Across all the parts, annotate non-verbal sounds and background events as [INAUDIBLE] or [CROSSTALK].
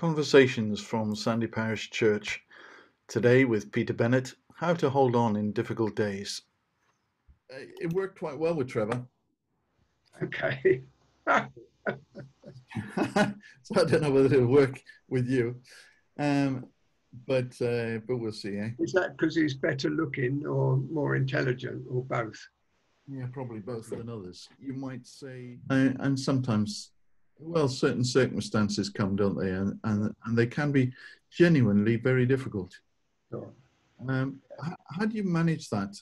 Conversations from Sandy Parish Church. Today with Peter Bennett How to Hold On in Difficult Days. Uh, It worked quite well with Trevor. Okay. [LAUGHS] so I don't know whether it'll work with you. Um, but uh, but we'll see, eh? Is that because he's better looking or more intelligent or both? Yeah, probably both than others. You might say, uh, and sometimes, well, certain circumstances come, don't they? And and, and they can be genuinely very difficult. Sure. Um, how, how do you manage that?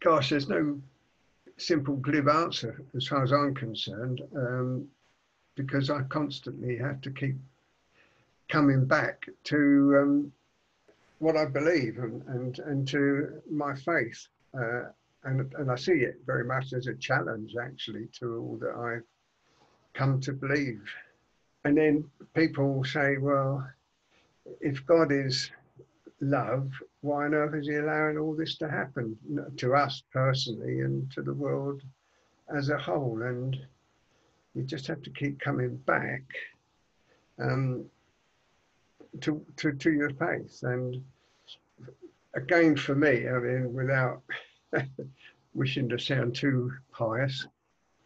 Gosh, there's no simple glib answer as far as I'm concerned, um, because I constantly have to keep coming back to um, what I believe and, and, and to my faith. Uh, and, and I see it very much as a challenge, actually, to all that I've come to believe. And then people say, well, if God is love, why on earth is he allowing all this to happen to us personally and to the world as a whole? And you just have to keep coming back um, to, to, to your faith. And again, for me, I mean, without [LAUGHS] wishing to sound too pious,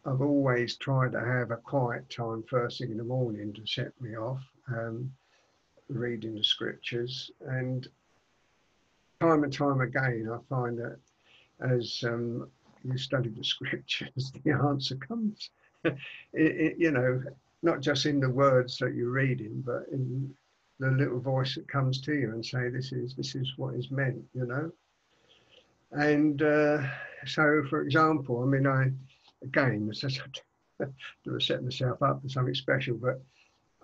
I've always tried to have a quiet time first thing in the morning to set me off, um, reading the scriptures. And time and time again, I find that as um, you study the [LAUGHS] scriptures, the answer comes. [LAUGHS] it, it, you know, not just in the words that you're reading, but in the little voice that comes to you and say, "This is this is what is meant," you know. And uh, so, for example, I mean, I again, it's just to set myself up for something special, but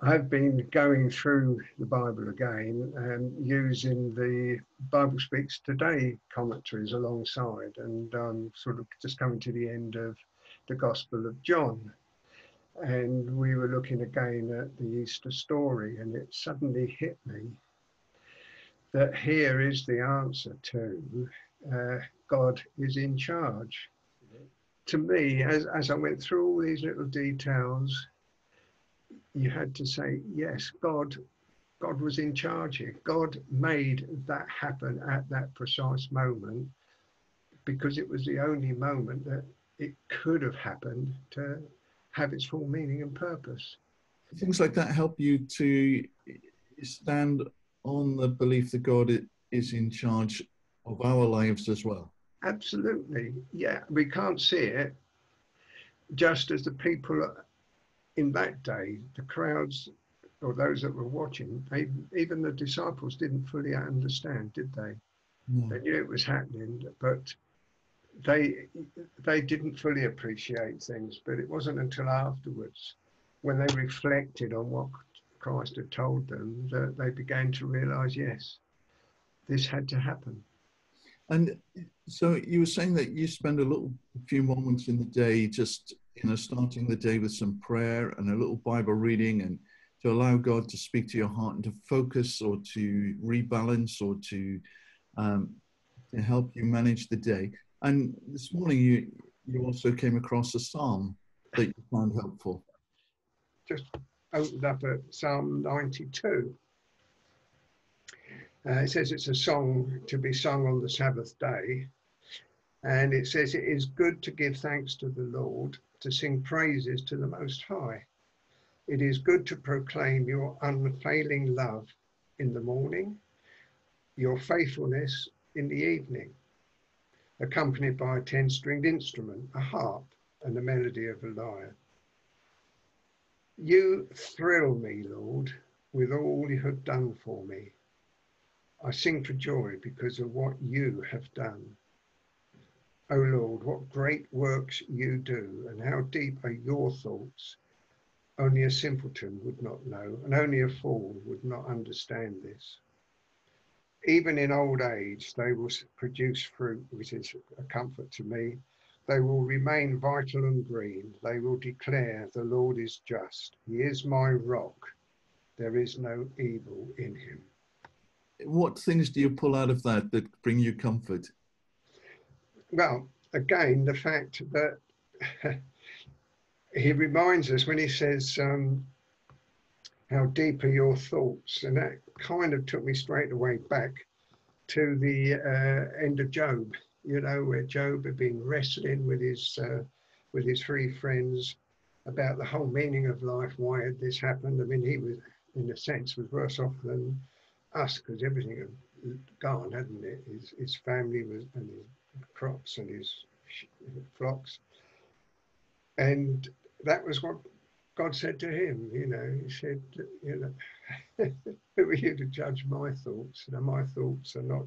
I've been going through the Bible again and using the Bible Speaks Today commentaries alongside, and um, sort of just coming to the end of the Gospel of John. And we were looking again at the Easter story, and it suddenly hit me that here is the answer to uh, God is in charge. To me, as, as I went through all these little details, you had to say, yes, God, God was in charge here. God made that happen at that precise moment because it was the only moment that it could have happened to have its full meaning and purpose. Things like that help you to stand on the belief that God is in charge of our lives as well. Absolutely. Yeah, we can't see it just as the people in that day, the crowds or those that were watching, they, even the disciples didn't fully understand, did they? No. They knew it was happening, but they they didn't fully appreciate things. But it wasn't until afterwards, when they reflected on what Christ had told them, that they began to realize, yes, this had to happen. And so you were saying that you spend a little a few moments in the day just you know starting the day with some prayer and a little Bible reading and to allow God to speak to your heart and to focus or to rebalance or to um, to help you manage the day. And this morning you you also came across a psalm that you found helpful. Just opened up at Psalm 92. Uh, it says it's a song to be sung on the Sabbath day. And it says it is good to give thanks to the Lord, to sing praises to the Most High. It is good to proclaim your unfailing love in the morning, your faithfulness in the evening, accompanied by a 10 stringed instrument, a harp, and the melody of a lyre. You thrill me, Lord, with all you have done for me. I sing for joy because of what you have done. O oh Lord, what great works you do, and how deep are your thoughts. Only a simpleton would not know, and only a fool would not understand this. Even in old age, they will produce fruit, which is a comfort to me. They will remain vital and green. They will declare, The Lord is just. He is my rock. There is no evil in him. What things do you pull out of that that bring you comfort? Well, again, the fact that [LAUGHS] he reminds us when he says, um, how deep are your thoughts? And that kind of took me straight away back to the uh, end of Job, you know, where Job had been wrestling with his uh, with his three friends about the whole meaning of life. Why had this happened? I mean, he was, in a sense, was worse off than us because everything had gone, hadn't it? His, his family was and his crops and his flocks, and that was what God said to him. You know, He said, you know, [LAUGHS] who are you to judge my thoughts? You know, my thoughts are not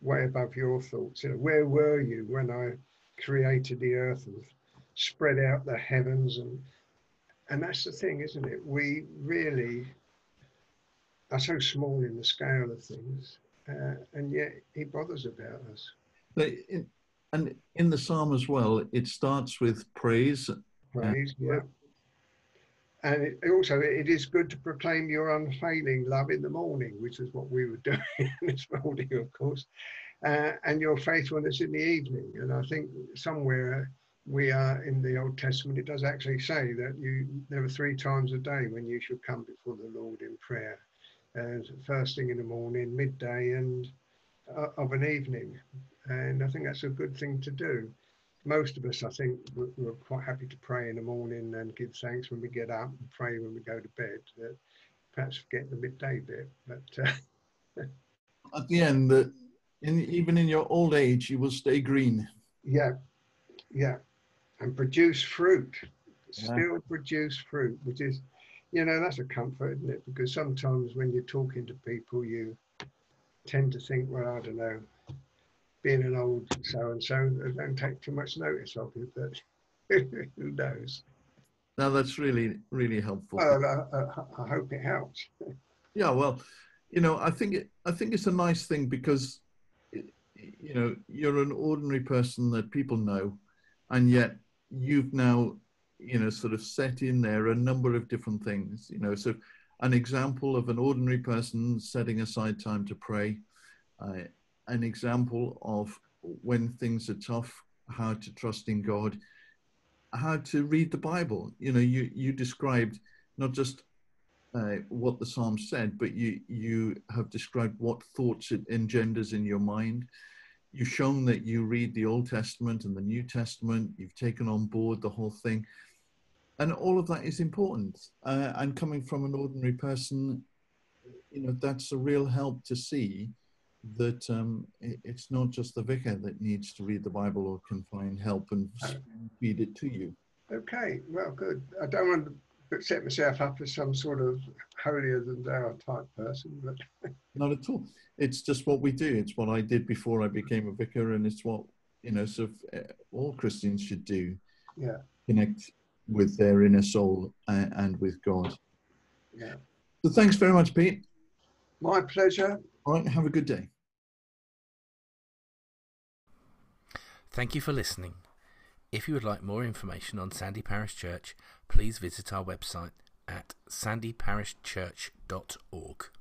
way above your thoughts. You know, where were you when I created the earth and spread out the heavens and and that's the thing, isn't it? We really are so small in the scale of things, uh, and yet He bothers about us. But in, and in the psalm as well, it starts with praise. Praise, yeah. And it, also, it is good to proclaim your unfailing love in the morning, which is what we were [LAUGHS] doing in this morning, of course, uh, and your faithfulness in the evening. And I think somewhere we are in the Old Testament, it does actually say that you there are three times a day when you should come before the Lord in prayer. And first thing in the morning, midday, and uh, of an evening. And I think that's a good thing to do. Most of us, I think, we're, we're, quite happy to pray in the morning and give thanks when we get up and pray when we go to bed. Uh, perhaps forget the midday bit, but uh, [LAUGHS] at the end, that in, even in your old age, you will stay green. Yeah, yeah, and produce fruit, still yeah. produce fruit, which is, you know, that's a comfort, isn't it? Because sometimes when you're talking to people, you tend to think, well, I don't know, being an old so and so, don't take too much notice of you, but [LAUGHS] who knows? Now that's really, really helpful. Well, I, I, I hope it helps. yeah, well, you know, I think it, I think it's a nice thing because, you know, you're an ordinary person that people know, and yet you've now, you know, sort of set in there a number of different things. You know, so an example of an ordinary person setting aside time to pray, uh, an example of when things are tough, how to trust in God, how to read the Bible. You know, you, you described not just uh, what the Psalm said, but you, you have described what thoughts it engenders in your mind. You've shown that you read the Old Testament and the New Testament. You've taken on board the whole thing and all of that is important. Uh, and coming from an ordinary person, you know, that's a real help to see that um, it's not just the vicar that needs to read the Bible or can find help and feed it to you. Okay, well, good. I don't want to set myself up as some sort of holier than thou type person, but [LAUGHS] not at all. It's just what we do. It's what I did before I became a vicar, and it's what you know, sort of uh, all Christians should do. Yeah, connect with their inner soul and, and with God. Yeah. So thanks very much, Pete. My pleasure. All right, have a good day. Thank you for listening. If you would like more information on Sandy Parish Church, please visit our website at sandyparishchurch.org.